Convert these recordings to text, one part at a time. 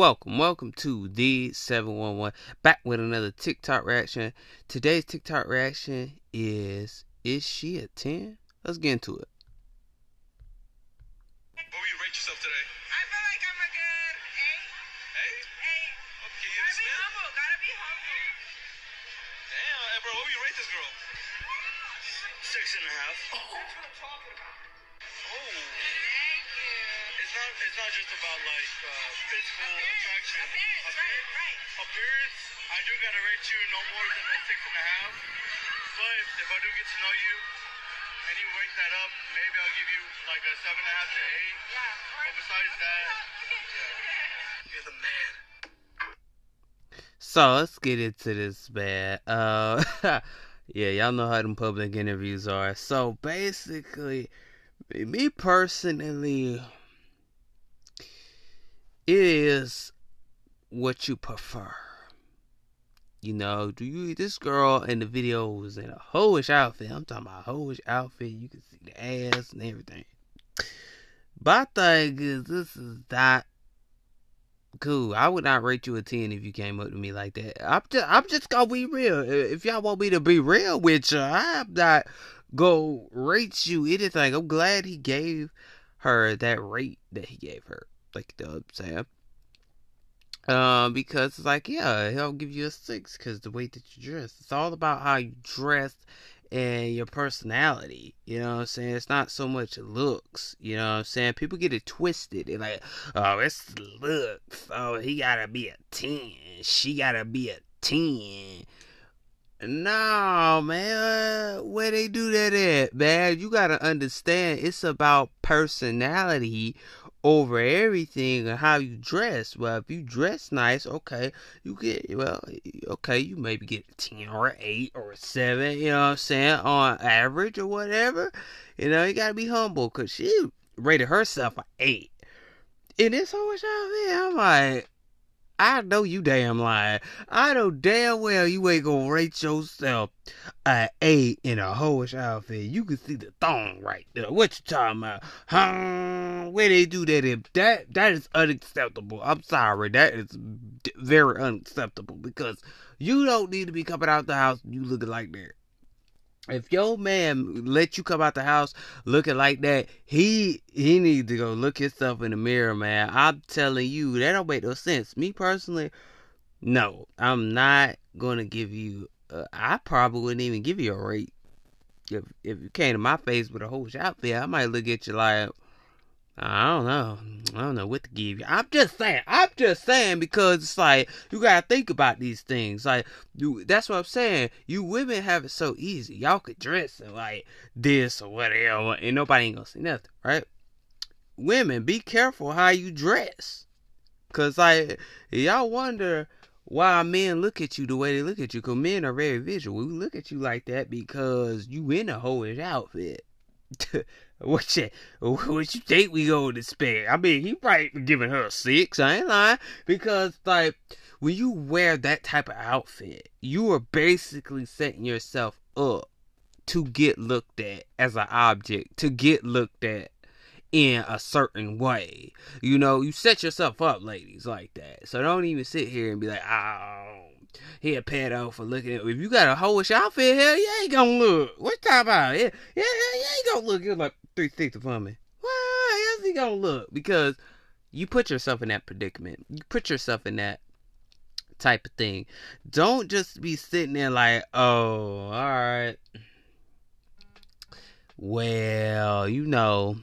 Welcome, welcome to the 711. Back with another TikTok reaction. Today's TikTok reaction is Is she a 10? Let's get into it. What will you rate yourself today? I feel like I'm a good eight. Eight? Eight. Okay, you Gotta be humble. Gotta be humble. Damn, hey, bro, what will you rate this girl? Six and a half. Oh. That's what I'm talking about. It's not. Just about like uh, physical attraction. Appearance, right, right. Appearance. I do gotta rate you no more than a six and a half. But if I do get to know you, and you rank that up, maybe I'll give you like a seven and a half to eight. Yeah. But besides that, yeah, you're the man. So let's get into this, man. Uh, yeah, y'all know how them public interviews are. So basically, me personally, it is what you prefer. You know, do you this girl in the video was in a hoish outfit? I'm talking about a hoish outfit. You can see the ass and everything. But I think is this is not cool. I would not rate you a ten if you came up to me like that. I'm just I'm just gonna be real. If y'all want me to be real with you, I'm not gonna rate you anything. I'm glad he gave her that rate that he gave her. Like I'm saying? Um, because it's like, yeah, he'll give you a six because the way that you dress. It's all about how you dress and your personality. You know what I'm saying? It's not so much looks. You know what I'm saying? People get it twisted. They're like, oh, it's looks. Oh, he gotta be a 10. She gotta be a 10. No, man. Where they do that at, man? You gotta understand it's about personality over everything and how you dress. Well, if you dress nice, okay, you get well, okay, you maybe get a ten or an eight or a seven. You know what I'm saying on average or whatever. You know, you gotta be humble because she rated herself an eight. And this whole outfit, I'm like, I know you damn lying. I know damn well you ain't gonna rate yourself a eight in a hoish outfit. You can see the thong right there. What you talking about? Huh? Where they do that? In? That that is unacceptable. I'm sorry. That is very unacceptable because you don't need to be coming out the house and you looking like that. If your man let you come out the house looking like that, he he needs to go look himself in the mirror, man. I'm telling you, that don't make no sense. Me personally, no, I'm not gonna give you. Uh, I probably wouldn't even give you a rate. If if you came to my face with a whole outfit, I might look at you like, I don't know, I don't know what to give you. I'm just saying, I'm just saying because it's like you gotta think about these things. Like you, that's what I'm saying. You women have it so easy. Y'all could dress and like this or whatever, and nobody ain't gonna see nothing, right? Women, be careful how you dress, cause like y'all wonder why men look at you the way they look at you. Cause men are very visual. We look at you like that because you in a hoish outfit. what you what you think we going to spend? I mean, he probably giving her a six. I ain't lying because like when you wear that type of outfit, you are basically setting yourself up to get looked at as an object, to get looked at in a certain way. You know, you set yourself up, ladies, like that. So don't even sit here and be like, oh, he a pedo for looking at. If you got a hoish outfit, hell, you ain't gonna look. What you talking about? Yeah, yeah, yeah, you ain't gonna look. You're like three sixty for me. Why else he gonna look? Because you put yourself in that predicament. You put yourself in that type of thing. Don't just be sitting there like, oh, all right. Well, you know,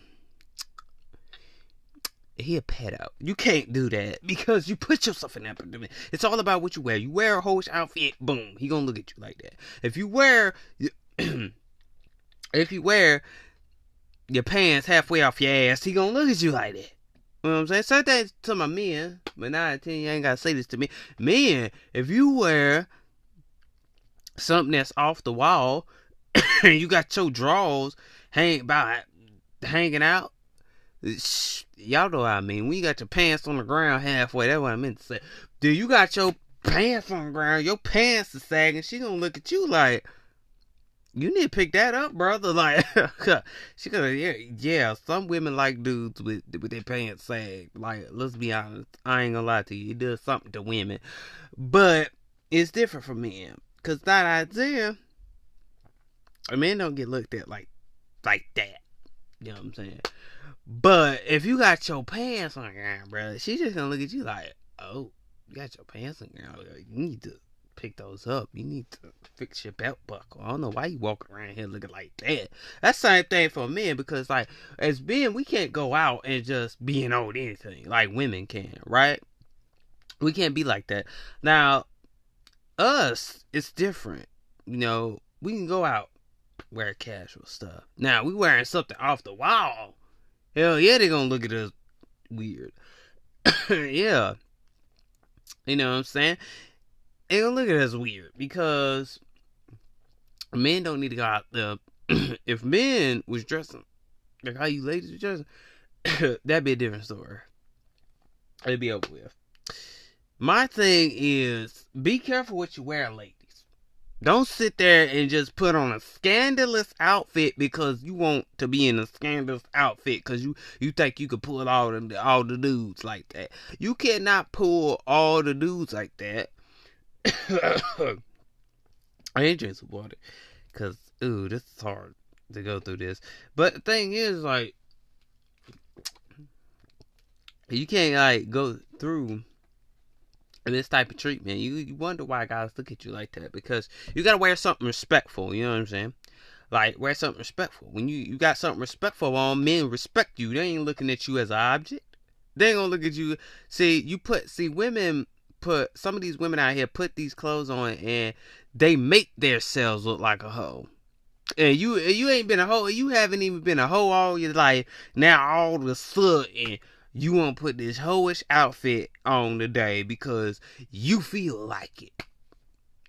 he a pedo. You can't do that because you put yourself in that predicament. It's all about what you wear. You wear a whole outfit, boom, he gonna look at you like that. If you wear, if you wear your pants halfway off your ass, he gonna look at you like that. You know what I'm saying? Say that to my men, but now I tell you, ain't gotta say this to me. Men, if you wear something that's off the wall, and you got your drawers hang about hanging out, Shh. y'all know what I mean. When you got your pants on the ground halfway, that's what I meant to say. Dude, you got your pants on the ground, your pants are sagging, she gonna look at you like, you need to pick that up, brother. Like, she could, yeah, yeah. Some women like dudes with with their pants sag. Like, let's be honest. I ain't gonna lie to you. It does something to women, but it's different for men. Cause that idea, a men don't get looked at like like that. You know what I'm saying? But if you got your pants on, bro, she just gonna look at you like, oh, you got your pants on, girl. You need to pick those up. You need to fix your belt buckle. I don't know why you walking around here looking like that. That's the same thing for men because, like, as men, we can't go out and just be in old anything like women can, right? We can't be like that. Now, us, it's different. You know, we can go out wear casual stuff. Now, we wearing something off the wall. Hell yeah, they gonna look at us weird. yeah. You know what I'm saying? They gonna look at us weird because men don't need to go out there. if men was dressing like how you ladies are dressing, that'd be a different story. It'd be over with. My thing is be careful what you wear, ladies. Don't sit there and just put on a scandalous outfit because you want to be in a scandalous outfit because you you think you could pull all the all the dudes like that. You cannot pull all the dudes like that. I ain't drink some water because ooh, this is hard to go through this. But the thing is, like, you can't like go through this type of treatment, you, you wonder why guys look at you like that because you gotta wear something respectful. You know what I'm saying? Like wear something respectful. When you you got something respectful on, men respect you. They ain't looking at you as an object. They ain't gonna look at you. See, you put see women put some of these women out here put these clothes on and they make themselves look like a hoe. And you you ain't been a hoe. You haven't even been a hoe all your life. Now all of a sudden you want to put this hoish outfit on today because you feel like it.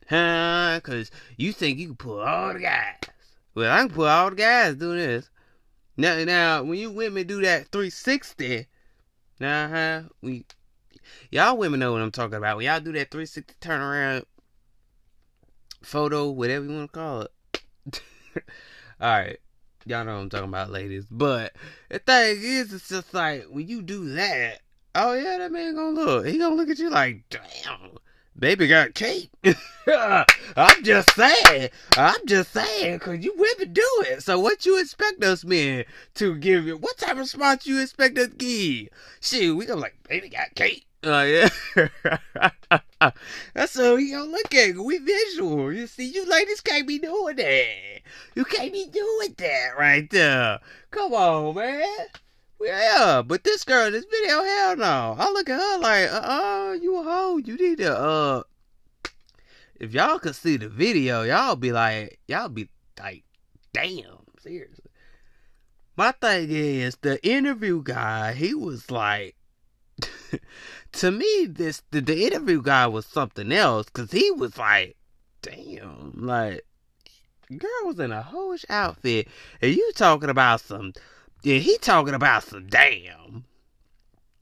Huh? Because you think you can pull all the guys. Well, I can pull all the guys doing this. Now, now, when you women do that 360, now, huh? We, y'all women know what I'm talking about. When y'all do that 360 turnaround photo, whatever you want to call it. all right. Y'all know what I'm talking about, ladies. But the thing is, it's just like when you do that, oh yeah, that man gonna look. He gonna look at you like, damn, baby got cake. I'm just saying. I'm just saying, cause you women do it. So what you expect us men to give you? What type of response you expect us to give? Shit, we gonna like, baby got cake. Oh yeah, that's we gonna look at. We visual. You see, you ladies can't be doing that. You can't be doing that right there. Come on, man. Yeah, but this girl in this video, hell no. I look at her like, uh, uh you a hoe. You need to, uh, if y'all could see the video, y'all be like, y'all be like, damn, seriously. My thing is, the interview guy, he was like. to me, this the, the interview guy was something else because he was like, damn, like girl was in a hoish outfit, and you talking about some, yeah, he talking about some damn.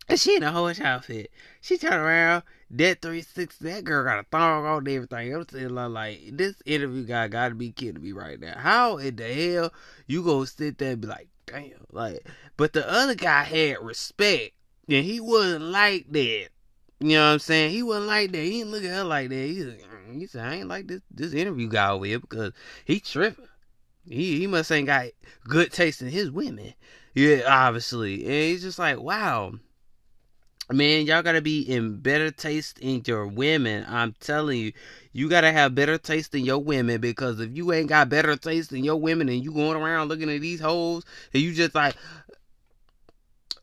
And she in a hoish outfit. She turned around, that 360, that girl got a thong on everything. I'm saying, like, this interview guy gotta be kidding me right now. How in the hell you gonna sit there and be like, damn? Like, but the other guy had respect yeah, he wasn't like that. You know what I'm saying? He wasn't like that. He didn't look at her like that. He, mm, he said, I ain't like this this interview guy over here because he tripping. He he must ain't got good taste in his women. Yeah, obviously. And he's just like, wow. Man, y'all gotta be in better taste in your women. I'm telling you, you gotta have better taste in your women because if you ain't got better taste in your women and you going around looking at these hoes and you just like,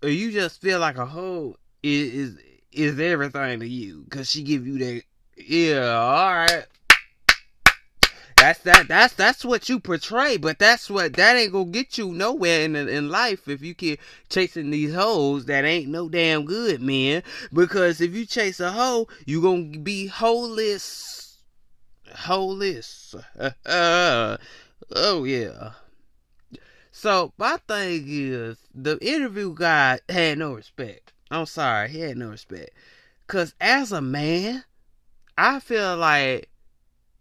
or you just feel like a hoe is is, is everything to you because she give you that yeah all right that's that that's that's what you portray but that's what that ain't gonna get you nowhere in in life if you keep chasing these hoes that ain't no damn good man. Because if you chase a hoe you gonna be holeless holeless uh, oh yeah so my thing is, the interview guy had no respect. I'm sorry, he had no respect. Cause as a man, I feel like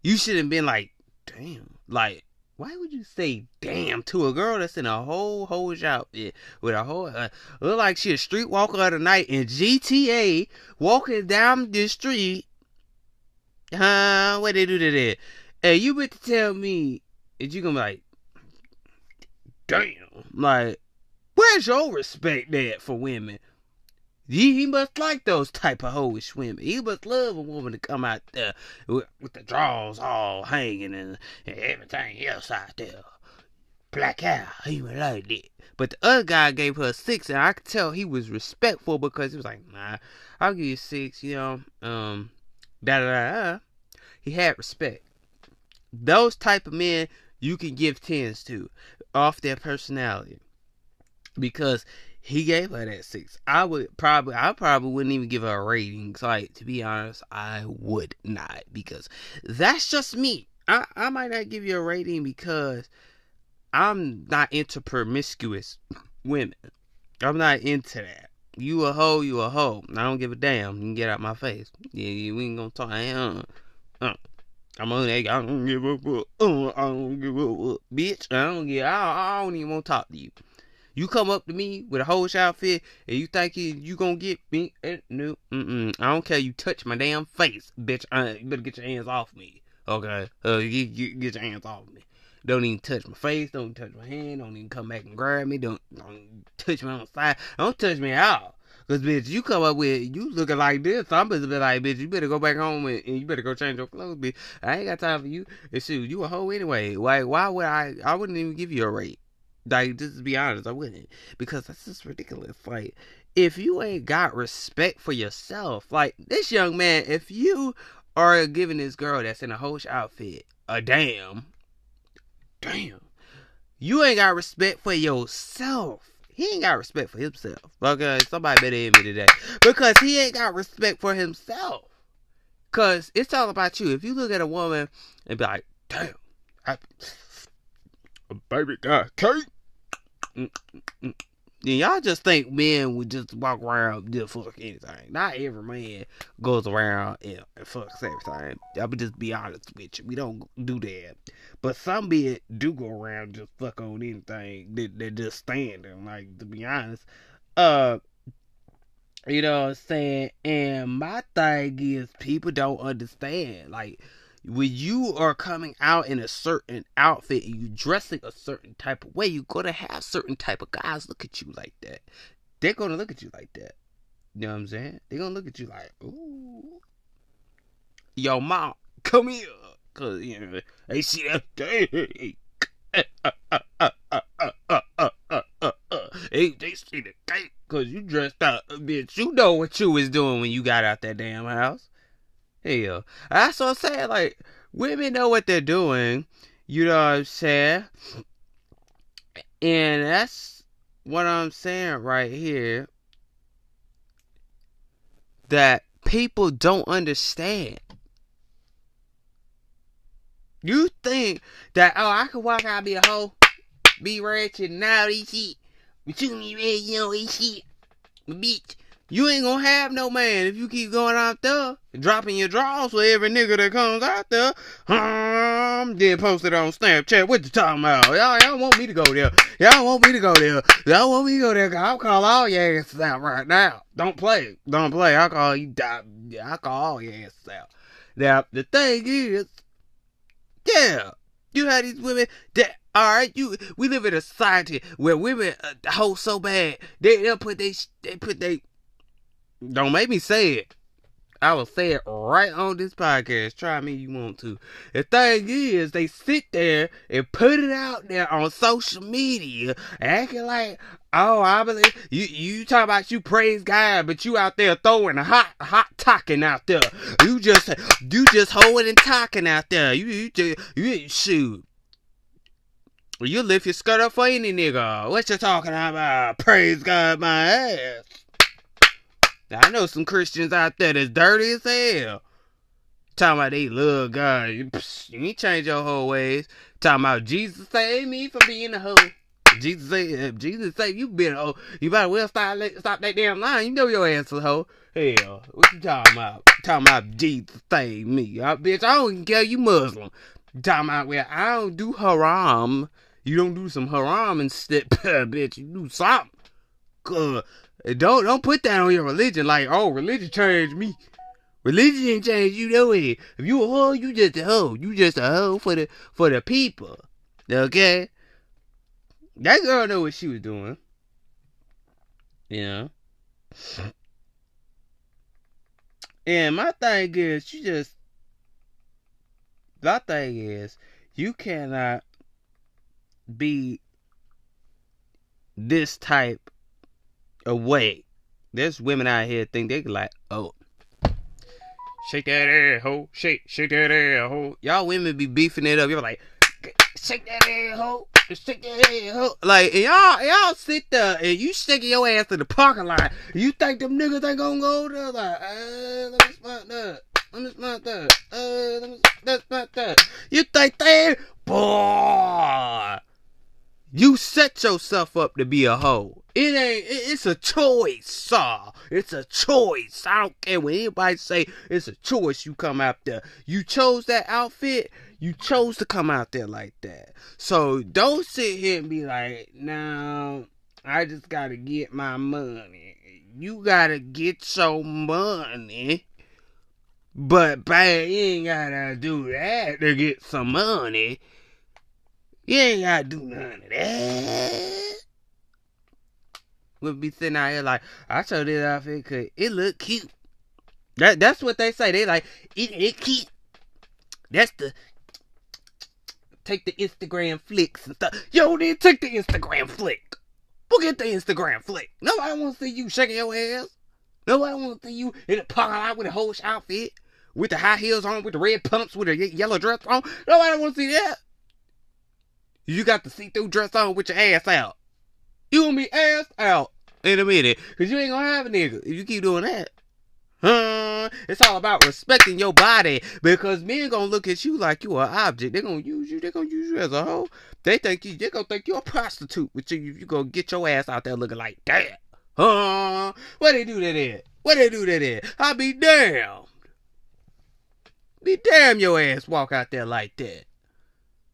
you should have been like, damn, like why would you say damn to a girl that's in a whole hoish outfit with a whole uh, look like she a streetwalker of the night in GTA walking down the street? Huh? What they do to that? Hey, you better tell me that you gonna be like, damn, like, where's your respect at for women? He, he must like those type of hoish women. He must love a woman to come out there with, with the drawers all hanging and, and everything else out there. Black hair, he would like that. But the other guy gave her six, and I could tell he was respectful because he was like, nah, I'll give you six, you know, um, da da. da. He had respect. Those type of men you can give tens to off their personality because he gave her that six. I would probably, I probably wouldn't even give her a rating. Like to be honest, I would not because that's just me. I I might not give you a rating because I'm not into promiscuous women. I'm not into that. You a hoe, you a hoe. I don't give a damn. You can get out my face. Yeah, we ain't gonna talk. Uh, uh. I'm on that. I don't give a fuck. Uh, I don't give a fuck. Bitch, I don't give. I, I don't even want to talk to you. You come up to me with a whole outfit and you think you, gonna get me? Eh, no, mm-mm. I don't care. You touch my damn face, bitch. Uh, you better get your hands off me. Okay, uh, get your hands off me. Don't even touch my face. Don't touch my hand. Don't even come back and grab me. Don't don't touch me on the side. Don't touch me out. Cause bitch, you come up with you looking like this. I'm gonna be like, bitch, you better go back home and, and you better go change your clothes, bitch. I ain't got time for you. And shoot, you a hoe anyway. Why? Why would I? I wouldn't even give you a rate. Like, just to be honest, I wouldn't because that's just ridiculous. Like, if you ain't got respect for yourself, like this young man, if you are giving this girl that's in a Hosh outfit a damn, damn, you ain't got respect for yourself. He ain't got respect for himself. Okay, somebody better hit me today because he ain't got respect for himself. Cause it's all about you. If you look at a woman and be like, damn, I, a baby got cake. Then y'all just think men would just walk around just fuck anything. Not every man goes around and, and fucks everything. I would just be honest with you. We don't do that. But some men do go around just fuck on anything that they just standing. Like to be honest. Uh you know what I'm saying? And my thing is people don't understand. Like when you are coming out in a certain outfit and you dressing a certain type of way, you're gonna have certain type of guys look at you like that. They're gonna look at you like that. You know what I'm saying? They're gonna look at you like, ooh, yo, mom, come here, cause you know they see that thing. They, they see the cake cause you dressed up, bitch. You know what you was doing when you got out that damn house. Hell, that's what I'm saying. Like, women know what they're doing. You know what I'm saying? And that's what I'm saying right here. That people don't understand. You think that, oh, I could walk out be a hoe, be ratchet and all these shit. But you ain't ready, you know, this shit. Bitch, you ain't gonna have no man if you keep going out there dropping your drawers for every nigga that comes out there. Um, then post it on Snapchat. What you talking about? Y'all, y'all want me to go there? Y'all want me to go there? Y'all want me to go there? I'll call all your asses out right now. Don't play. Don't play. I'll call you. I'll call all your asses out. Now the thing is, yeah, you have these women that. All right, you. We live in a society where women uh, hold so bad. They they'll put they they put they don't make me say it. I will say it right on this podcast. Try me you want to. The thing is, they sit there and put it out there on social media, acting like, oh, I believe you. You talk about you praise God, but you out there throwing a hot, hot talking out there. You just, you just holding and talking out there. You, you just, you shoot. You lift your skirt up for any nigga. What you talking about? Praise God, my ass. I know some Christians out there that's dirty as hell. Talking about they love God. You ain't change your whole ways. Talking about Jesus saved me from being a hoe. Jesus say, Jesus say you been a hoe. You better well stop, stop that damn line. You know your ass a hoe. Hell, what you talking about? Talking about Jesus saved me. Uh, bitch, I don't even care you Muslim. Talking about well, I don't do haram. You don't do some haram and step, bitch. You do something. Cause don't don't put that on your religion. Like, oh, religion changed me. Religion ain't changed you know it. If you a hoe, you just a hoe. You just a hoe for the for the people. Okay? That girl know what she was doing. You know? And my thing is, you just my thing is, you cannot be this type of way. There's women out here think they like, oh, shake that ass, ho, shake, shake that ass, ho. Y'all women be beefing it up. You're like, shake that ass, ho, shake that ass, ho. Like, y'all, y'all sit there and you shaking your ass in the parking lot. You think them niggas ain't gonna go there? Like, uh, let me spot that. Let me spot that. Uh, let me let's spot that. You think they, boy? You set yourself up to be a hoe. It ain't. It's a choice, sir. It's a choice. I don't care what anybody say. It's a choice. You come out there. You chose that outfit. You chose to come out there like that. So don't sit here and be like, "No, I just gotta get my money." You gotta get your money. But bang, you ain't gotta do that to get some money. You ain't gotta do none of that. We'll be sitting out here like, I chose this outfit cause it look cute. That that's what they say. They like it it cute. That's the take the Instagram flicks and stuff. Yo, then take the Instagram flick. Forget the Instagram flick. Nobody wants to see you shaking your ass. Nobody wants to see you in the parking lot with a whole outfit, with the high heels on, with the red pumps, with a yellow dress on. Nobody wants to see that. You got the see-through dress on with your ass out. You gonna be ass out in a minute, cause you ain't gonna have a nigga if you keep doing that. Huh? It's all about respecting your body because men gonna look at you like you an object. They're gonna use you. They're gonna use you as a hoe. They think you. They gonna think you're a prostitute. But you, you gonna get your ass out there looking like that. Huh? What they do that that? What they do that that? I be damned. Be damn your ass walk out there like that.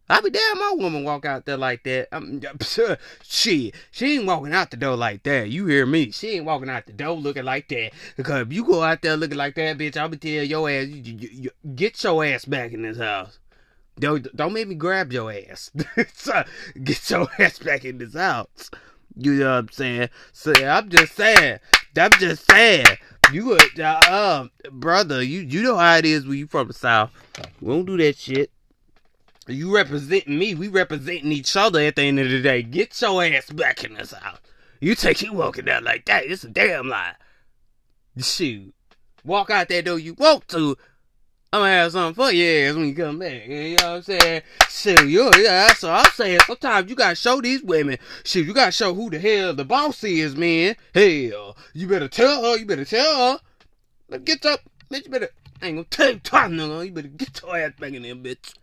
I be damn my woman walk out there like that. I'm, shit, she ain't walking out the door like that. You hear me? She ain't walking out the door looking like that. Because if you go out there looking like that, bitch, I'll be tell your ass, you, you, you, get your ass back in this house. Don't, don't make me grab your ass. Get your ass back in this house. You know what I'm saying? So I'm just saying. I'm just saying. You, uh, um, brother, you you know how it is when you from the south. We don't do that shit. You representing me. We representing each other at the end of the day. Get your ass back in this house. You take you walking out like that. It's a damn lie. Shoot. Walk out that door you want to. I'm gonna have something for your ass when you come back. You know what I'm saying? Shoot, you, yeah, that's what I'm saying. Sometimes you gotta show these women. Shoot, you gotta show who the hell the boss is, man. Hell, you better tell her. You better tell her. Let's get up. Bitch, you better. I ain't gonna tell you twice, nigga. You better get your ass back in there, bitch.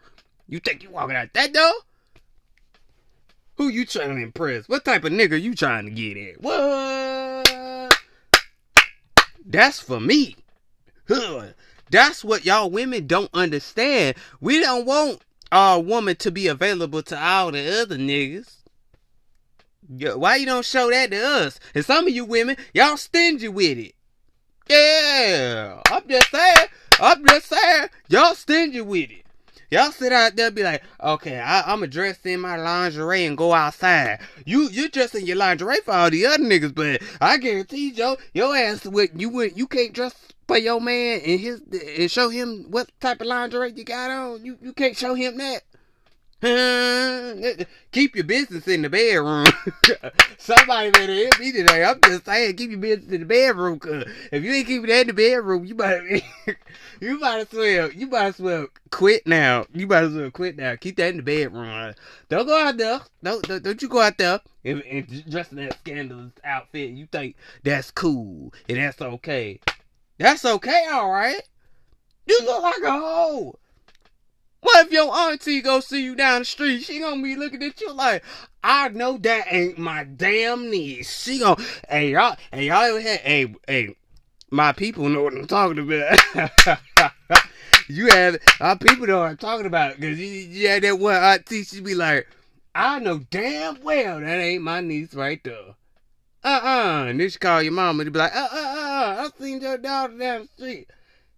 You think you walking out that door? Who you trying to impress? What type of nigga you trying to get at? What? That's for me. Huh. That's what y'all women don't understand. We don't want our woman to be available to all the other niggas. Why you don't show that to us? And some of you women, y'all stingy with it. Yeah, I'm just saying. I'm just saying. Y'all stingy with it. Y'all sit out there be like, okay, I, I'm gonna dress in my lingerie and go outside. You you dress in your lingerie for all the other niggas, but I guarantee yo your ass would you would you can't dress for your man and his and show him what type of lingerie you got on. You you can't show him that. Keep your business in the bedroom. Somebody better hit me today. I'm just saying, keep your business in the bedroom. If you ain't keeping that in the bedroom, you might, you might as well, you might as well quit now. You might as well quit now. Keep that in the bedroom. Don't go out there. Don't don't, don't you go out there and, and dress in that scandalous outfit. You think that's cool and that's okay. That's okay, all right. You look like a hoe. If your auntie go see you down the street? She gonna be looking at you like, I know that ain't my damn niece. She gonna, hey y'all, hey y'all ever had, hey, hey, my people know what I'm talking about. you have our people know what I'm talking about because you, you had that one auntie. She be like, I know damn well that ain't my niece right there. Uh uh And then she call your mama to be like, uh uh uh. I seen your daughter down the street,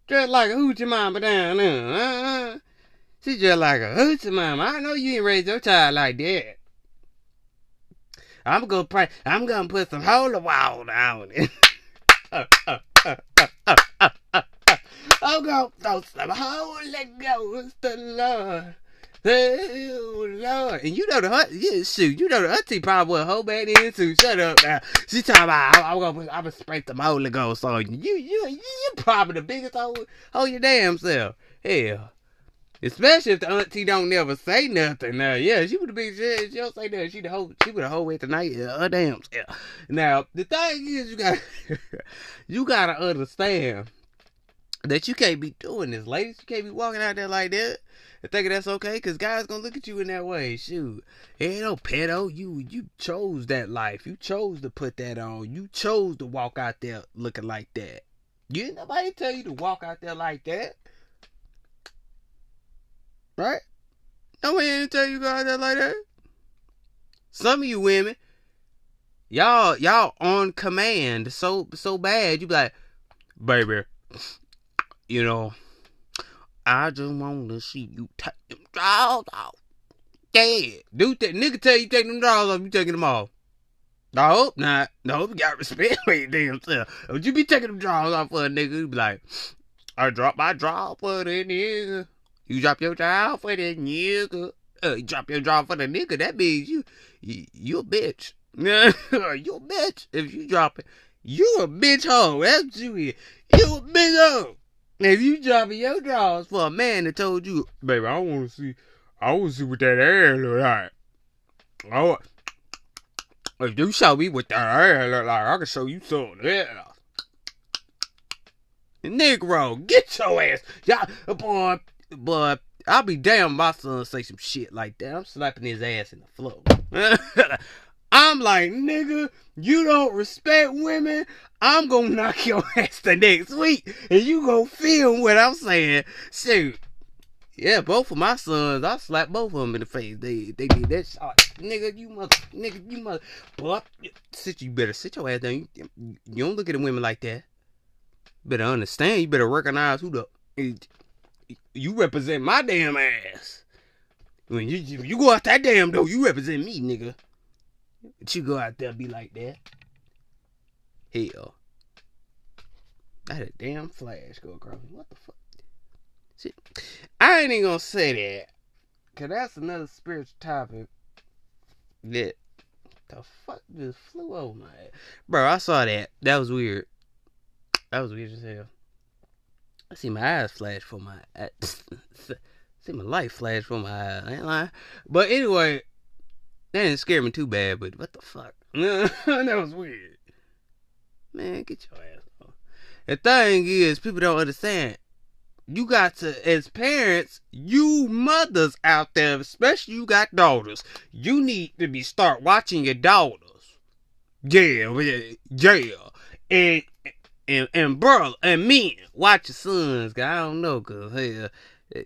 Dressed like a hoochie mama down there. Uh uh. She just like a hoochie mama. I know you ain't raised your child like that. I'm gonna pray. I'm gonna put some holy water on it. I'm gonna throw some Holy Ghost to Lord. Lord, and you know the hut, yeah, shoot, you know the auntie probably was whole bad in too. Shut up now. She talking about I'm, I'm gonna I'm gonna spray some Holy Ghost on you. You you you, probably the biggest hoe on your damn self. Hell. Especially if the auntie don't never say nothing. Now, yeah, she would have been she, she don't say nothing. She the whole she would have whole way tonight. Yeah, her damn self. Now, the thing is you got you gotta understand that you can't be doing this, ladies. You can't be walking out there like that and thinking that's okay, because guys gonna look at you in that way. Shoot, ain't no pedo. You you chose that life. You chose to put that on. You chose to walk out there looking like that. You nobody tell you to walk out there like that, right? Nobody didn't tell you guys that like that. Some of you women, y'all y'all on command so so bad. You be like, baby you know, I just want to see you take them drawers off. Yeah, dude, that nigga tell you take them drawers off, you taking them off. I hope not. No, you got respect for your damn self. Would you be taking them drawers off for a nigga? You be like, I drop my draw for the nigga. You drop your draw for the nigga. Uh, drop your draw for the nigga. That means you, you, you a bitch. you a bitch if you drop it. You a bitch hoe. That's you is. You a bitch hoe. If you dropping your drawers for a man that told you, baby, I want to see, I want to see what that air look like. Want, if you show me what that air look like, I can show you something else. Negro, get your ass, y'all, boy, boy. I'll be damn my son say some shit like that. I'm slapping his ass in the floor. I'm like, nigga, you don't respect women. I'm gonna knock your ass the next week, and you gonna feel what I'm saying. Shoot, yeah, both of my sons, I slapped both of them in the face. They they did that shit. Nigga, you must, nigga, you mother. But sit, you better sit your ass down. You, you don't look at the women like that. Better understand. You better recognize who the you represent my damn ass. When you you go out that damn door, you represent me, nigga. But you go out there be like that. Hell. I had a damn flash go across me. What the fuck? Shit. I ain't even gonna say that. Cause that's another spiritual topic that the fuck just flew over my head. Bro, I saw that. That was weird. That was weird as hell. I see my eyes flash for my see my light flash for my eyes. I ain't lying. But anyway, that didn't scare me too bad, but what the fuck? that was weird. Man, get your ass off. The thing is, people don't understand. You got to, as parents, you mothers out there, especially you got daughters, you need to be start watching your daughters. Yeah, yeah. And and and bro and men, watch your sons. Cause I don't know, cause hey, uh, eh,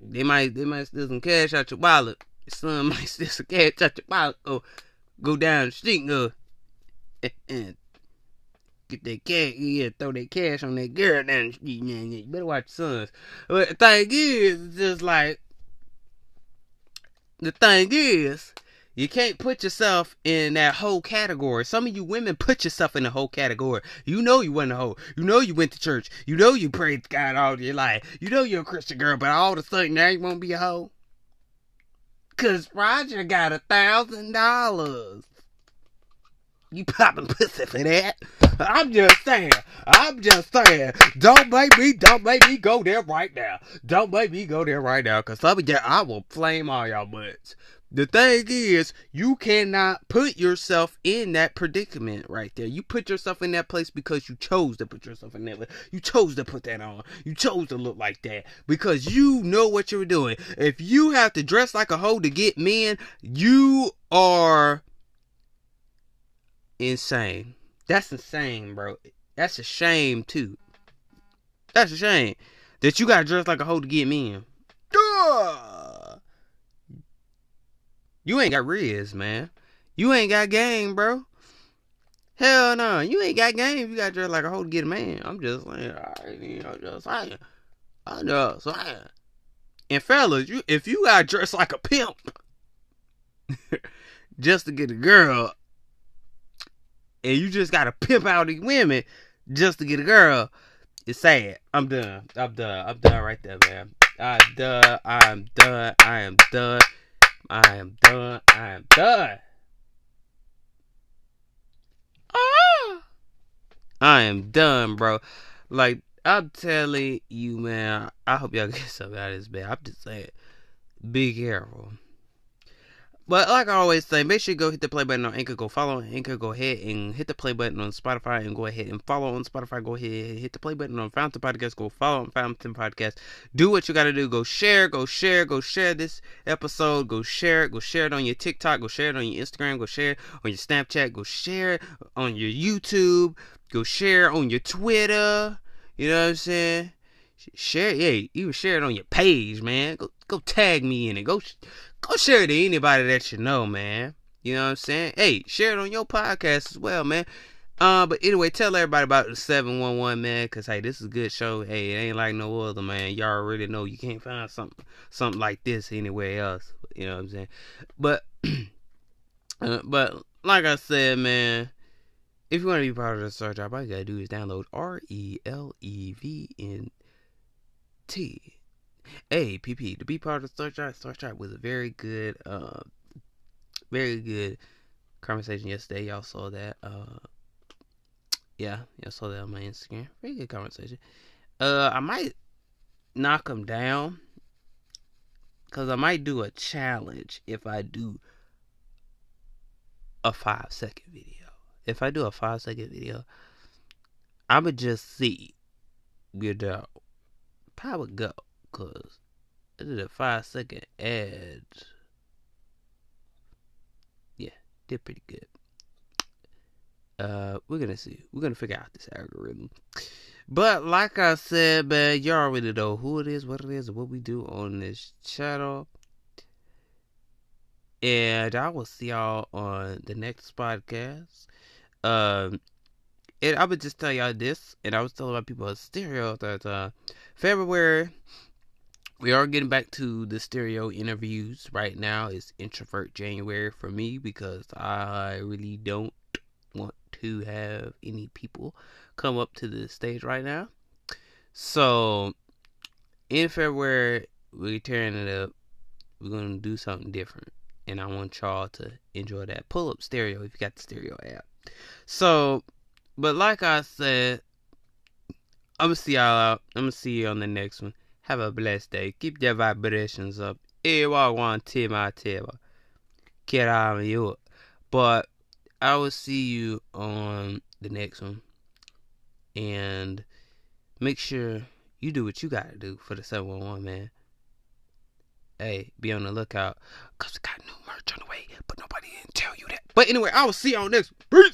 they might they might steal some cash out your wallet your son might steal some cash out your pocket or go down the street and go and, and get that cash, yeah, throw that cash on that girl down the street. Yeah, you better watch your sons. But the thing is, it's just like, the thing is, you can't put yourself in that whole category. Some of you women put yourself in the whole category. You know you went a hoe. You know you went to church. You know you prayed to God all your life. You know you're a Christian girl, but all of a sudden now you won't be a hoe. Cause Roger got a thousand dollars. You popping pussy for that? I'm just saying. I'm just saying. Don't make me, don't make me go there right now. Don't make me go there right now. Cause some of you, I will flame all y'all butts. The thing is, you cannot put yourself in that predicament right there. You put yourself in that place because you chose to put yourself in that. You chose to put that on. You chose to look like that because you know what you're doing. If you have to dress like a hoe to get men, you are insane. That's insane, bro. That's a shame too. That's a shame. that you gotta dress like a hoe to get men. Duh. You ain't got riz, man. You ain't got game, bro. Hell no, you ain't got game. You gotta dress like a hoe to get a man. I'm just saying. I'm just saying. I'm just saying. And fellas, you if you gotta dress like a pimp just to get a girl, and you just gotta pimp out these women just to get a girl, it's sad. I'm done. I'm done. I'm done right there, man. I'm done. I'm done. I am done. I am done. I am done. Ah. I am done, bro. Like I'm telling you, man. I hope y'all get something out of this, man. I'm just saying, be careful. But like I always say, make sure you go hit the play button on Anchor. Go follow Anchor. Go ahead and hit the play button on Spotify and go ahead and follow on Spotify. Go ahead and hit the play button on Fountain Podcast. Go follow on Fountain Podcast. Do what you got to do. Go share. Go share. Go share this episode. Go share it. Go share it on your TikTok. Go share it on your Instagram. Go share it on your Snapchat. Go share it on your YouTube. Go share it on your Twitter. You know what I'm saying? Share, yeah, even share it on your page, man. Go, go tag me in it. Go, go share it to anybody that you know, man. You know what I'm saying? Hey, share it on your podcast as well, man. Uh, but anyway, tell everybody about the 711, man, because, hey, this is a good show. Hey, it ain't like no other, man. Y'all already know you can't find something something like this anywhere else. You know what I'm saying? But, uh, but like I said, man, if you want to be part of the search app, all you got to do is download R E L E V N T A P P to be part of the search app. Search app was a very good, uh, very good conversation yesterday. Y'all saw that. Uh, yeah, y'all saw that on my Instagram. Very good conversation. Uh, I might knock them down because I might do a challenge if I do a five second video. If I do a five second video, I'ma just see, you know, how would go because I did a five second ad. Yeah, did pretty good. Uh, we're gonna see. We're gonna figure out this algorithm. But like I said, man, y'all already know who it is, what it is, and what we do on this channel. And I will see y'all on the next podcast. Um, and I would just tell y'all this, and I was telling my people on stereo that uh, February we are getting back to the stereo interviews right now. It's introvert January for me because I really don't want to have any people come up to the stage right now. So in February we're tearing it up. We're gonna do something different, and I want y'all to enjoy that. Pull up stereo if you got the stereo app. So, but like I said, I'm gonna see y'all out. I'm gonna see you on the next one. Have a blessed day. Keep your vibrations up. Ewa want tema tema. Get out of you. But I will see you on the next one. And make sure you do what you gotta do for the 711, man. Hey, be on the lookout. Cause we got new merch on the way, but nobody didn't tell you that. But anyway, I will see y'all next. Peace!